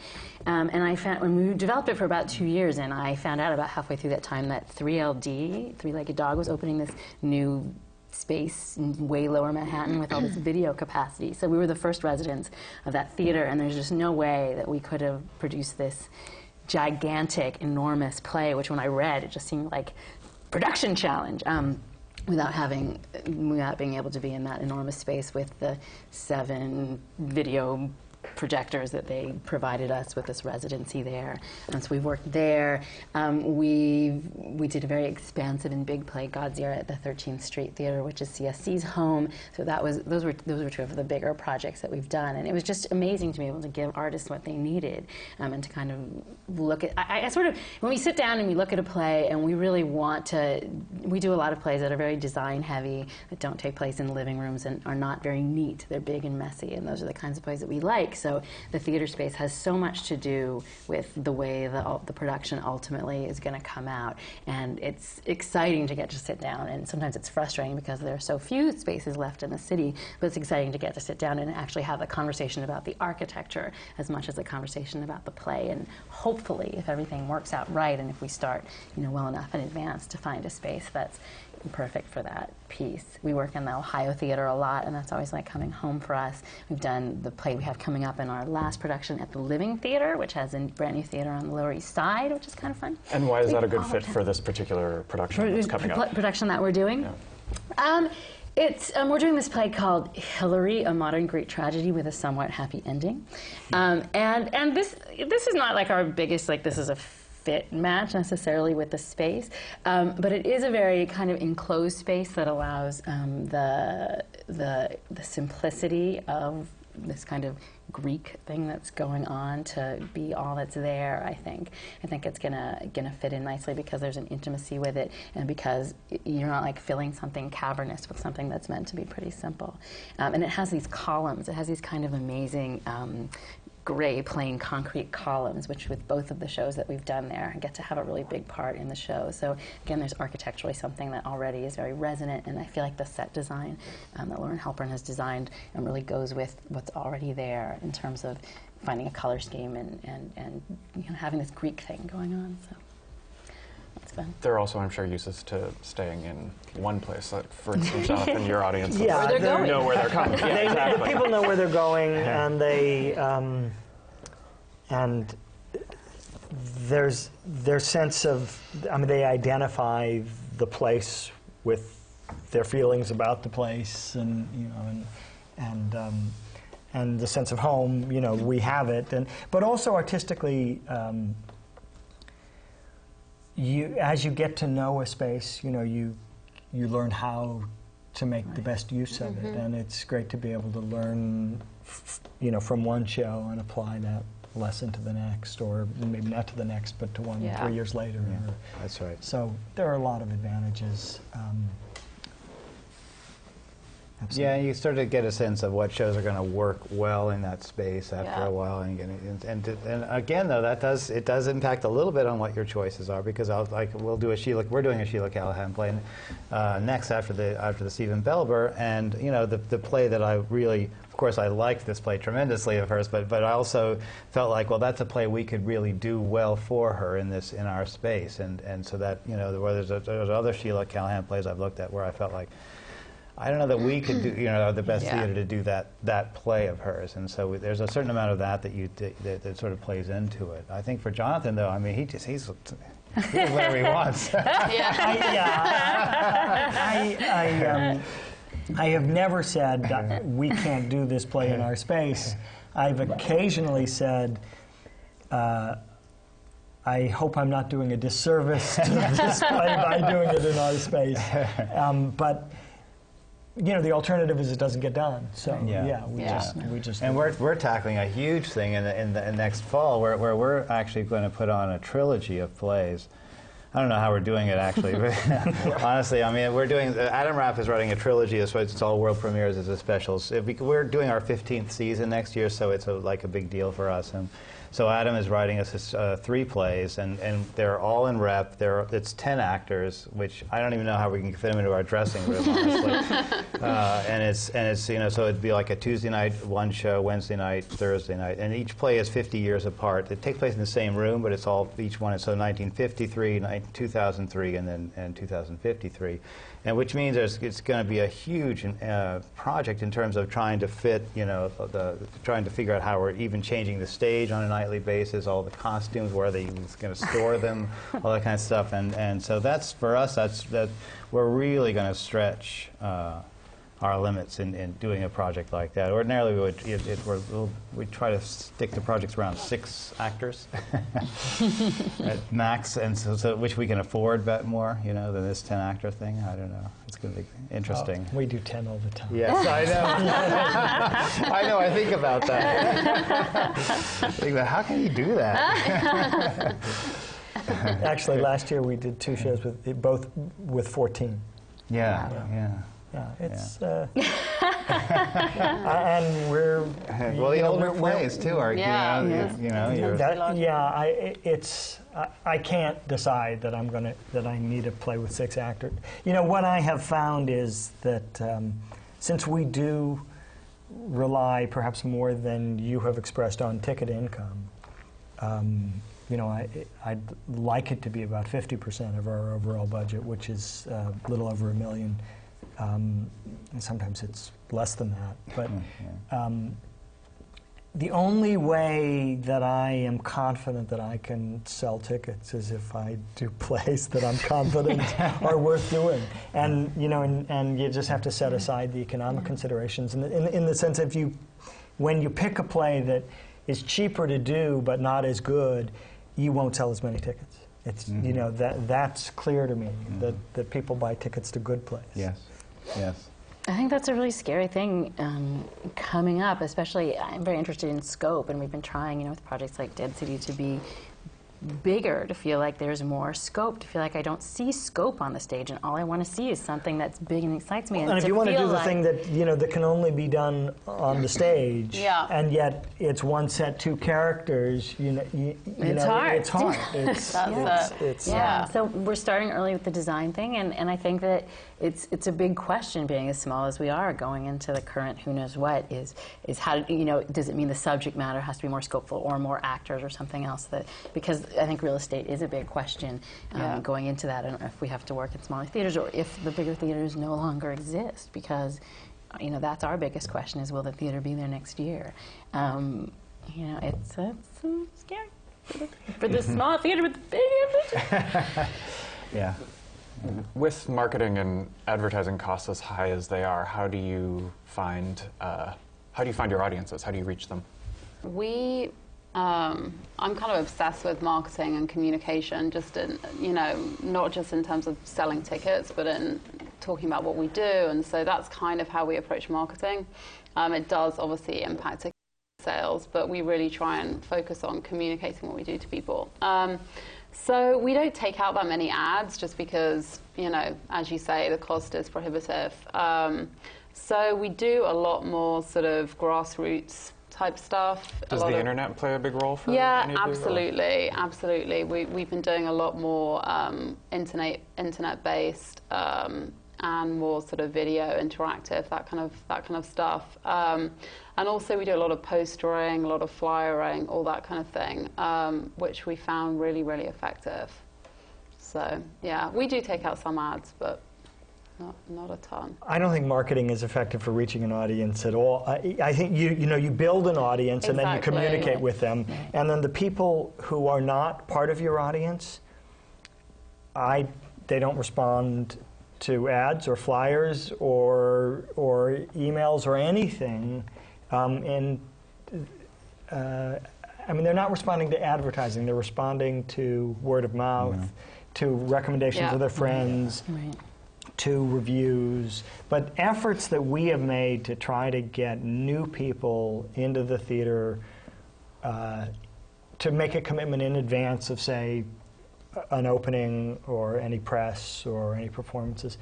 Um, and I found when we developed it for about two years, and I found out about halfway through that time that 3LD, Three Legged Dog, was opening this new space in way lower Manhattan with all this video capacity. So we were the first residents of that theater, and there's just no way that we could have produced this gigantic, enormous play, which when I read, it just seemed like production challenge. Um, without having, without being able to be in that enormous space with the seven video projectors that they provided us with this residency there. And so we worked there. Um, we we did a very expansive and big play, Ear, at the 13th Street Theater, which is CSC's home. So that was those were those were two of the bigger projects that we've done, and it was just amazing to be able to give artists what they needed um, and to kind of look at. I, I sort of when we sit down and we look at a play and we really want to. We do a lot of plays that are very design heavy, that don't take place in living rooms and are not very neat. They're big and messy, and those are the kinds of plays that we like. So the theater space has so much to do with the way the, the production ultimately is going to come out. And it's exciting to get to sit down, and sometimes it's frustrating because there are so few spaces left in the city, but it's exciting to get to sit down and actually have a conversation about the architecture as much as a conversation about the play. And hopefully, if everything works out right, and if we start, you know, well enough in advance to find a space that's perfect for that piece. We work in the Ohio Theater a lot, and that's always like coming home for us. We've done the play we have coming up in our last production at the Living Theater, which has a brand new theater on the Lower East Side, which is kind of fun. And why is We that a good fit for this particular production that's coming up? production that we're doing. Yeah. Um, it's um, we're doing this play called Hillary, a modern Greek tragedy with a somewhat happy ending, um, and and this this is not like our biggest like this is a fit match necessarily with the space, um, but it is a very kind of enclosed space that allows um, the the the simplicity of this kind of Greek thing that's going on to be all that's there. I think. I think it's gonna gonna fit in nicely because there's an intimacy with it, and because you're not like filling something cavernous with something that's meant to be pretty simple. Um, and it has these columns. It has these kind of amazing. Um, gray plain concrete columns which with both of the shows that we've done there I get to have a really big part in the show. So again there's architecturally something that already is very resonant and i feel like the set design um, that lauren halpern has designed um, really goes with what's already there in terms of finding a color scheme and, and, and you know, having this greek thing going on so it's fun There are also, I'm sure, uses to staying in one place. Like, for instance, Jonathan, your audience Yeah, Where they're they're- going. know where they're coming. Yeah, They, exactly. the people know where they're going, and they um, and there's their sense of I mean they identify the place with their feelings about the place, and you know, and and um, and the sense of home. You know, we have it, and but also artistically. Um, you, as you get to know a space, you know, you you learn how to make the best use of it, and it's great to be able to learn, f- you know, from one show and apply that lesson to the next, or maybe not to the next, but to one Yeah. three years later. Yeah, or- that's right. so there are a lot of advantages. Um, Yeah, you start to get a sense of what shows are going to work well in that space after Yeah. a while, and, and, and and again though that does it does impact a little bit on what your choices are because I'll like we'll do a Sheila we're doing a Sheila Callaghan play uh, next after the after the Stephen Belber. And you know the the play that I really of course I liked this play tremendously of hers but but I also felt like well that's a play we could really do well for her in this in our space. And and so that you know where there's, a, there's other Sheila Callaghan plays I've looked at where I felt like I don't know that we could do, you know, the best Yeah. theater to do that that play of hers, and so there's a certain amount of that that you that, that sort of plays into it. I think for Jonathan though, I mean, he just he's he's whatever he wants. yeah. I, yeah, I, I, um, I have never said that we can't do this play in our space. I've occasionally said, uh, I hope I'm not doing a disservice to this play by doing it in our space. Um, but you know, the alternative is it doesn't get done. So Yeah. yeah, we Yeah. just we just And we're, we're tackling a huge thing in the, in the in next fall where, where we're actually going to put on a trilogy of plays. I don't know how we're doing it actually, but honestly, I mean, we're doing. Uh, Adam Rapp is writing a trilogy. It's, it's all world premieres as a specials. If we, we're doing our 15th season next year, so it's a, like a big deal for us. And so Adam is writing us uh, three plays, and, and they're all in rep. They're, it's 10 actors, which I don't even know how we can fit them into our dressing room, honestly. uh, and it's and it's you know so it'd be like a Tuesday night one show, Wednesday night, Thursday night, and each play is 50 years apart. It takes place in the same room, but it's all each one is so 1953, ni- 2003, and then and 2053, and which means it's going to be a huge uh, project in terms of trying to fit you know the trying to figure out how we're even changing the stage on a nightly basis, all the costumes, where they going to store them, all that kind of stuff, and and so that's for us that's that we're really going to stretch. Uh, our limits in, in doing a project like that. Ordinarily, we would it, it, we're, we'll, we try to stick to projects around six actors at max, and so, so which we can afford bet more, you know, than this ten actor thing. I don't know. It's going to be interesting. Oh, we do ten all the time. Yes, I know. I know. I think about that. think about how can you do that? Actually, last year we did two shows with both with fourteen. Yeah, yeah. Yeah, it's uh, and we're Well, the you know, older we're- we're- plays too are Yeah, you know yeah. you, you know you're, That, yeah, I, i- it's I, I can't decide that I'm gonna that I need to play with six actors. You know what I have found is that um, since we do rely perhaps more than you have expressed on ticket income, um, you know, I, I'd like it to be about 50% of our overall budget, which is uh, a little over a million. Um, and sometimes it's less than that. But um, the only way that I am confident that I can sell tickets is if I do plays that I'm confident are worth doing. And you know, and, and you just have to set aside the economic considerations. In the, in, in the sense, if you, when you pick a play that is cheaper to do but not as good, you won't sell as many tickets. It's you know that that's clear to me that, that people buy tickets to good plays. Yes. Yes. I think that's a really scary thing um, coming up, especially I'm very interested in scope, and we've been trying, you know, with projects like Dead City to be bigger, to feel like there's more scope, to feel like I don't see scope on the stage, and all I want to see is something that's big and excites me. And if to you want to do the like- thing that you know that can only be done on the stage, Yeah. and yet it's one set, two characters, you know, you, you It's know, hard. it's hard. It's, That's it's, it. it's, Yeah. Yeah. So we're starting early with the design thing, and, and I think that it's it's a big question, being as small as we are, going into the current who knows what is is how do- you know does it mean the subject matter has to be more scopeful or more actors or something else that because I think real estate is a big question um, Yeah. going into that, and if we have to work in smaller theaters or if the bigger theaters no longer exist because. You know that's our biggest question: is will the theater be there next year? Um, you know, it's, uh, it's uh, scary for the, for the small theater with the big. Yeah. With marketing and advertising costs as high as they are, how do you find uh, how do you find your audiences? How do you reach them? We, um, I'm kind of obsessed with marketing and communication, just in, you know, not just in terms of selling tickets, but in talking about what we do. And so that's kind of how we approach marketing. Um, it does obviously impact sales, but we really try and focus on communicating what we do to people. Um, so we don't take out that many ads just because, you know, as you say, the cost is prohibitive. Um, so we do a lot more sort of grassroots type stuff. Does the internet play a big role for yeah, any of you, or- absolutely, absolutely. We, we've been doing a lot more um, internet internet based um, and more sort of video interactive, that kind of that kind of stuff. Um, and also we do a lot of postering, a lot of flyering, all that kind of thing, um, which we found really really effective. So yeah, we do take out some ads, but not not a ton. I don't think marketing is effective for reaching an audience at all. I, I think you you know you build an audience and then you Exactly. communicate with them, and then the people who are not part of your audience, I they don't respond to ads or flyers or or emails or anything, um, and uh, I mean they're not responding to advertising. They're responding to word of mouth, to recommendations Yeah. of their friends Right. to reviews, but efforts that we have made to try to get new people into the theater uh, to make a commitment in advance of, say, a- an opening or any press or any performances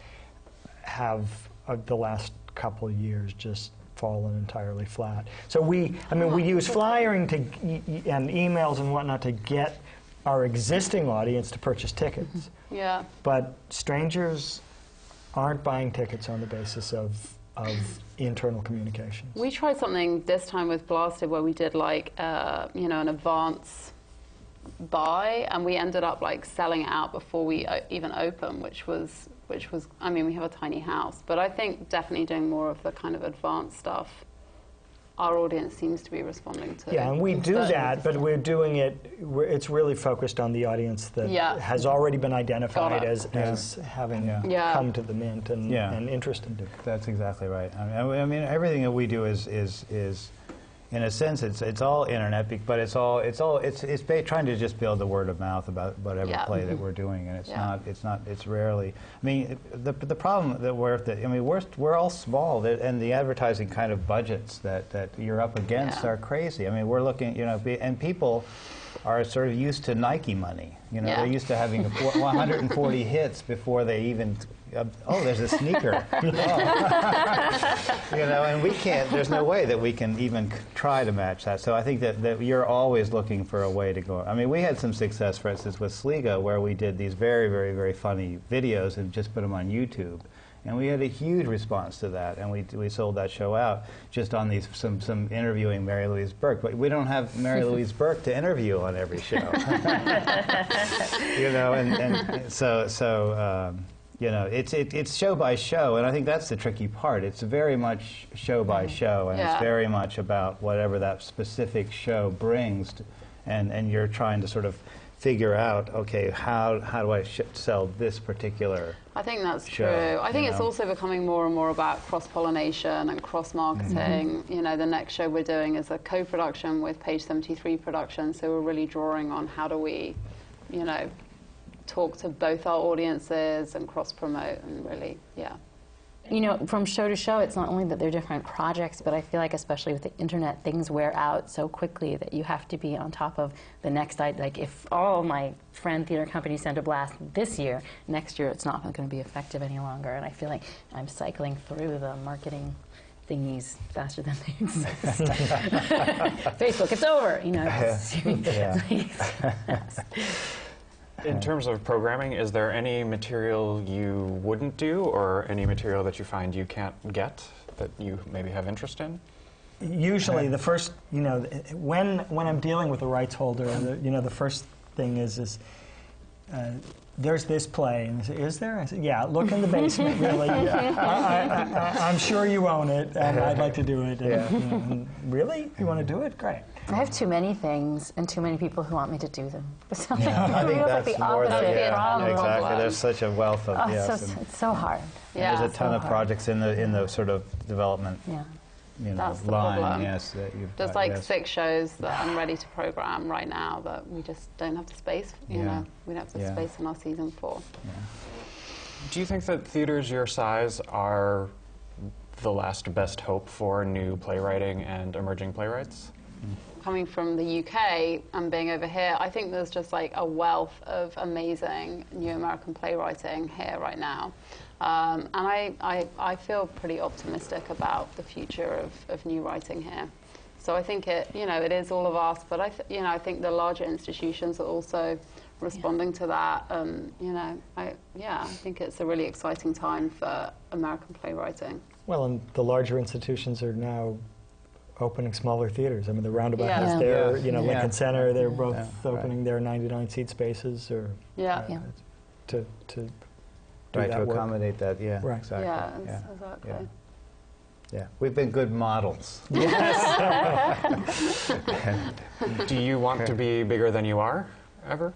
have uh, the last couple of years just fallen entirely flat. So we, I mean, we use flyering to e- and emails and whatnot to get our existing audience to purchase tickets. Yeah. But strangers aren't buying tickets on the basis of, of internal communications. We tried something this time with Blasted where we did like uh, you know an advance buy, and we ended up like selling it out before we uh, even open, which was which was I mean we have a tiny house, but I think definitely doing more of the kind of advanced stuff. Our audience seems to be responding to. yeah, and we do that, but we're doing it, we're, it's really focused on the audience that Yeah. has already been identified as, Yeah. as having Yeah. Yeah. come to the Mint and, Yeah. and interested. That's exactly right. I mean, I mean, everything that we do is is is, in a sense, it's it's all internet, but it's all it's all it's it's ba- trying to just build the word of mouth about whatever Yeah. play that mm-hmm. we're doing, and it's Yeah. not it's not it's rarely. I mean, the the problem that we're that I mean we're we're all small, and the advertising kind of budgets that that you're up against Yeah. are crazy. I mean, we're looking, you know, be, and people. Are sort of used to Nike money. You know, Yeah. they're used to having 140 hits before they even. Uh, oh, there's a sneaker. you know, and we can't. There's no way that we can even try to match that. So I think that, that you're always looking for a way to go. I mean, we had some success, for instance, with Sligo, where we did these very, very, very funny videos and just put them on YouTube, And we had a huge response to that, and we, we sold that show out just on these some, some interviewing Mary Louise Burke. But we don't have Mary Louise Burke to interview on every show, you know. And, and so so um, you know, it's it, it's show by show, and I think that's the tricky part. It's very much show by show, and Yeah. it's very much about whatever that specific show brings, to, and and you're trying to sort of figure out, okay, how how do I sh- sell this particular I think that's show, true. I think it's know? also becoming more and more about cross pollination and cross marketing. Mm-hmm. You know, the next show we're doing is a co production with Page 73 Productions, so we're really drawing on how do we, you know, talk to both our audiences and cross promote and really, yeah. You know, from show to show, it's not only that they're different projects, but I feel like, especially with the internet, things wear out so quickly that you have to be on top of the next. i- Like, if all my friend theater companies send a blast this year, next year it's not going to be effective any longer. And I feel like I'm cycling through the marketing thingies faster than they exist. Facebook, it's over. You know. it's- In terms of programming, is there any material you wouldn't do or any material that you find you can't get that you maybe have interest in? Usually, the first, you know, when when I'm dealing with a rights holder, the, you know, the first thing is is uh, there's this play, and they say, is there? I said, yeah. Look in the basement, really. I, am sure you own it, and I'd like to do it. And, Yeah. you know, and really, you want to do it? Great. I have too many things and too many people who want me to do them. So I think it's like the more than opposite yeah, problem. exactly. There's such a wealth of Oh, yes, it's, so, it's so hard. Yeah. there's a ton so of hard. projects in the in the sort of development Yeah. you know That's the problem. Yes, that you've There's got, like yes. six shows that I'm ready to program right now that we just don't have the space. You Yeah. know, we don't have the Yeah. space in our season for. Do you think that theaters your size are the last best hope for new playwriting and emerging playwrights? Mm. Coming from the UK and being over here, I think there's just like a wealth of amazing new American playwriting here right now. Um, and I, I, I feel pretty optimistic about the future of, of new writing here. So I think it, you know, it is all of us, but I, th- you know, I think the larger institutions are also responding to that. And you know, I, yeah, I think it's a really exciting time for American playwriting. Well, and the larger institutions are now opening smaller theaters. I mean, the Roundabout Yeah. has their, Yeah. you know, Yeah. Lincoln Center. They're both Yeah, right. opening their 99 seat spaces, or Yeah, uh, Yeah. to to do right that to work. accommodate that. Yeah, Right. exactly. yeah, yeah. exactly. yeah. Yeah. we've been good models. Do you want to be bigger than you are ever?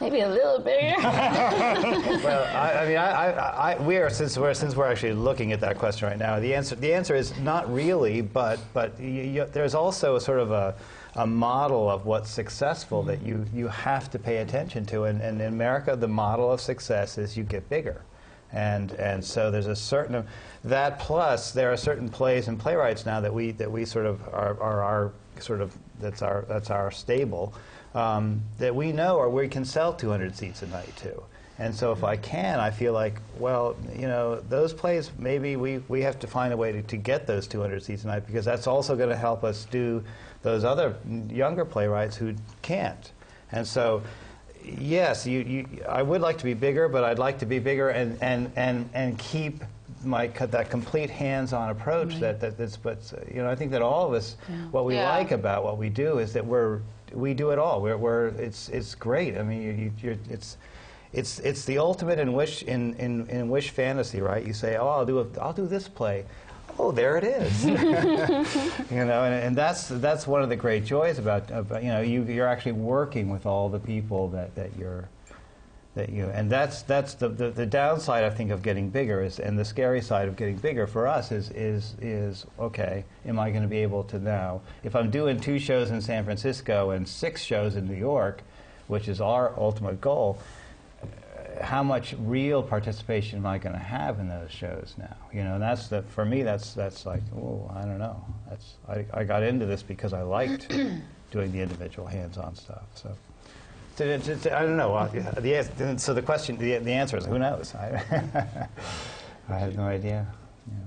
Maybe a little bigger. well, I, I mean, I, I, I, we are since we're since we're actually looking at that question right now. The answer the answer is not really, but but y y there's also a sort of a, a model of what's successful that you you have to pay attention to. And, and in America, the model of success is you get bigger. And, and so there's a certain that plus there are certain plays and playwrights now that we that we sort of are, are our sort of that's our that's our stable um, that we know or we can sell 200 seats a night to. And so if I can, I feel like, well, you know, those plays, maybe we, we have to find a way to, to get those 200 seats a night because that's also going to help us do those other younger playwrights who can't. And so, yes, you, you, I would like to be bigger, but I'd like to be bigger and, and, and, and keep my co- that complete hands-on approach that, that that's but you know I think that all of us what we Yeah. like about what we do is that we're we do it all. We're, we're it's it's great. I mean you, you, you're, it's it's it's the ultimate in wish in, in, in wish fantasy right? You say oh I'll do a, I'll do this play. Oh there it is. You know and, and that's that's one of the great joys about, about you know you, you're actually working with all the people that, that you're that you and that's that's the, the, the downside I think of getting bigger is and the scary side of getting bigger for us is is is okay am I going to be able to now? If I'm doing two shows in San Francisco and six shows in New York which is our ultimate goal how much real participation am I going to have in those shows now? You know and that's the for me that's that's like oh I don't know. That's I, I got into this because I liked doing the individual hands-on stuff so to- to- to- I don't know. Uh, the, so the question, the, the answer is who knows? I, I have no idea.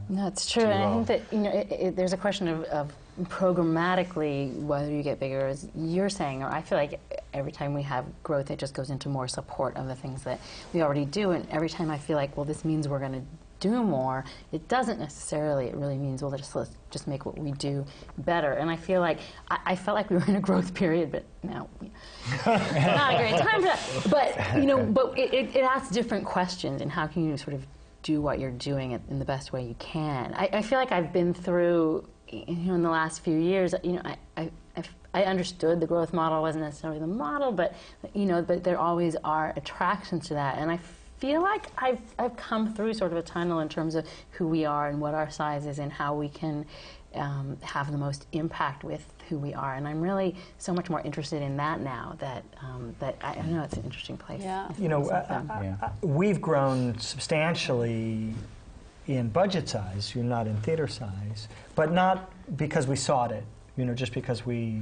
No, it's true. And I think that you know, it, it, there's a question of, of programmatically, whether you get bigger, as you're saying, or I feel like every time we have growth, it just goes into more support of the things that we already do. And every time I feel like, well, this means we're going to do more, it doesn't necessarily. It really means, well, just let's just make what we do better. And I feel like I, I felt like we were in a growth period, but now not a great time for that. But you know, but it, it, it asks different questions, and how can you sort of do what you're doing in the best way you can? I, I feel like I've been through, you know, in the last few years, you know, I, I I've, I understood the growth model wasn't necessarily the model, but you know, but there always are attractions to that, and I feel like I've, I've come through sort of a tunnel in terms of who we are and what our size is and how we can um, have the most impact with who we are. And I'm really so much more interested in that now that, um, that I, I know it's an interesting place. Yeah. You know, uh, uh, Yeah. uh, we've grown substantially in budget size, you're not in theater size, but not because we sought it, you know, just because we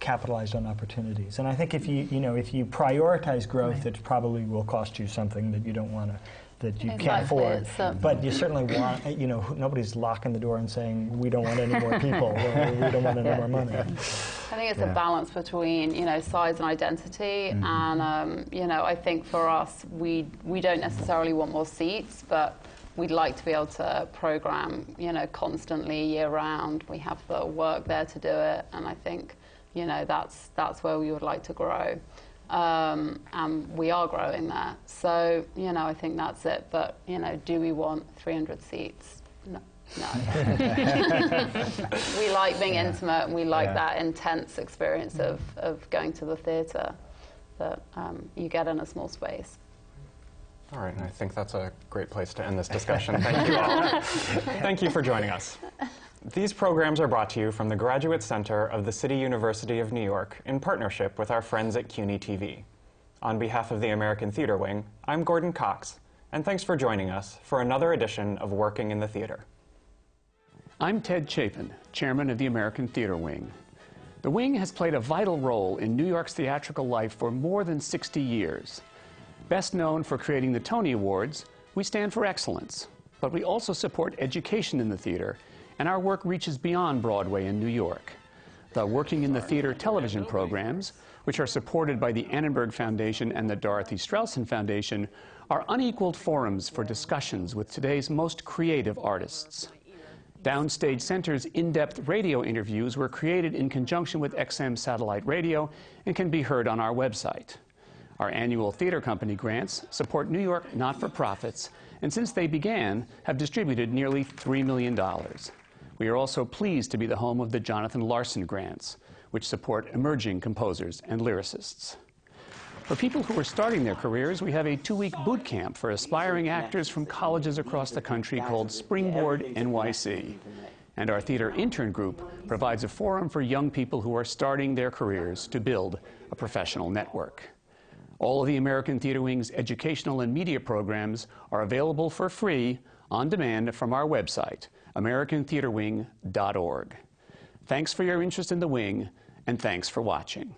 capitalized on opportunities. And I think if you, you know, if you prioritize growth, it probably will cost you something that you don't want to, that you can't afford. it's, um, But you certainly want, you know, nobody's locking the door and saying, we don't want any more people, or we don't want any more money. I think it's Yeah. a balance between you know size and identity, and um, you know I think for us we we don't necessarily want more seats, but we'd like to be able to program you know constantly year round. We have the work there to do it, and I think you know that's that's where we would like to grow, um, and we are growing there. So you know I think that's it. But you know, do we want 300 seats? No. No. we like being intimate and we like Yeah. that intense experience of, of going to the theatre that um, you get in a small space. All right, and I think that's a great place to end this discussion. Thank you all. Thank you for joining us. These programs are brought to you from the Graduate Center of the City University of New York in partnership with our friends at CUNY TV. On behalf of the American Theater Wing, I'm Gordon Cox, and thanks for joining us for another edition of Working in the Theater. I'm Ted Chapin, chairman of the American Theater Wing. The Wing has played a vital role in New York's theatrical life for more than 60 years. Best known for creating the Tony Awards, we stand for excellence, but we also support education in the theater, and our work reaches beyond Broadway in New York. The Working in the Theater television programs, which are supported by the Annenberg Foundation and the Dorothy Strelsin Foundation, are unequaled forums for discussions with today's most creative artists. Downstage Center's in depth radio interviews were created in conjunction with XM Satellite Radio and can be heard on our website. Our annual theater company grants support New York not for profits, and since they began, have distributed nearly $3 million. We are also pleased to be the home of the Jonathan Larson Grants, which support emerging composers and lyricists. For people who are starting their careers, we have a two week boot camp for aspiring actors from colleges across the country called Springboard NYC. And our theater intern group provides a forum for young people who are starting their careers to build a professional network. All of the American Theater Wing's educational and media programs are available for free on demand from our website, americantheaterwing.org. Thanks for your interest in the Wing, and thanks for watching.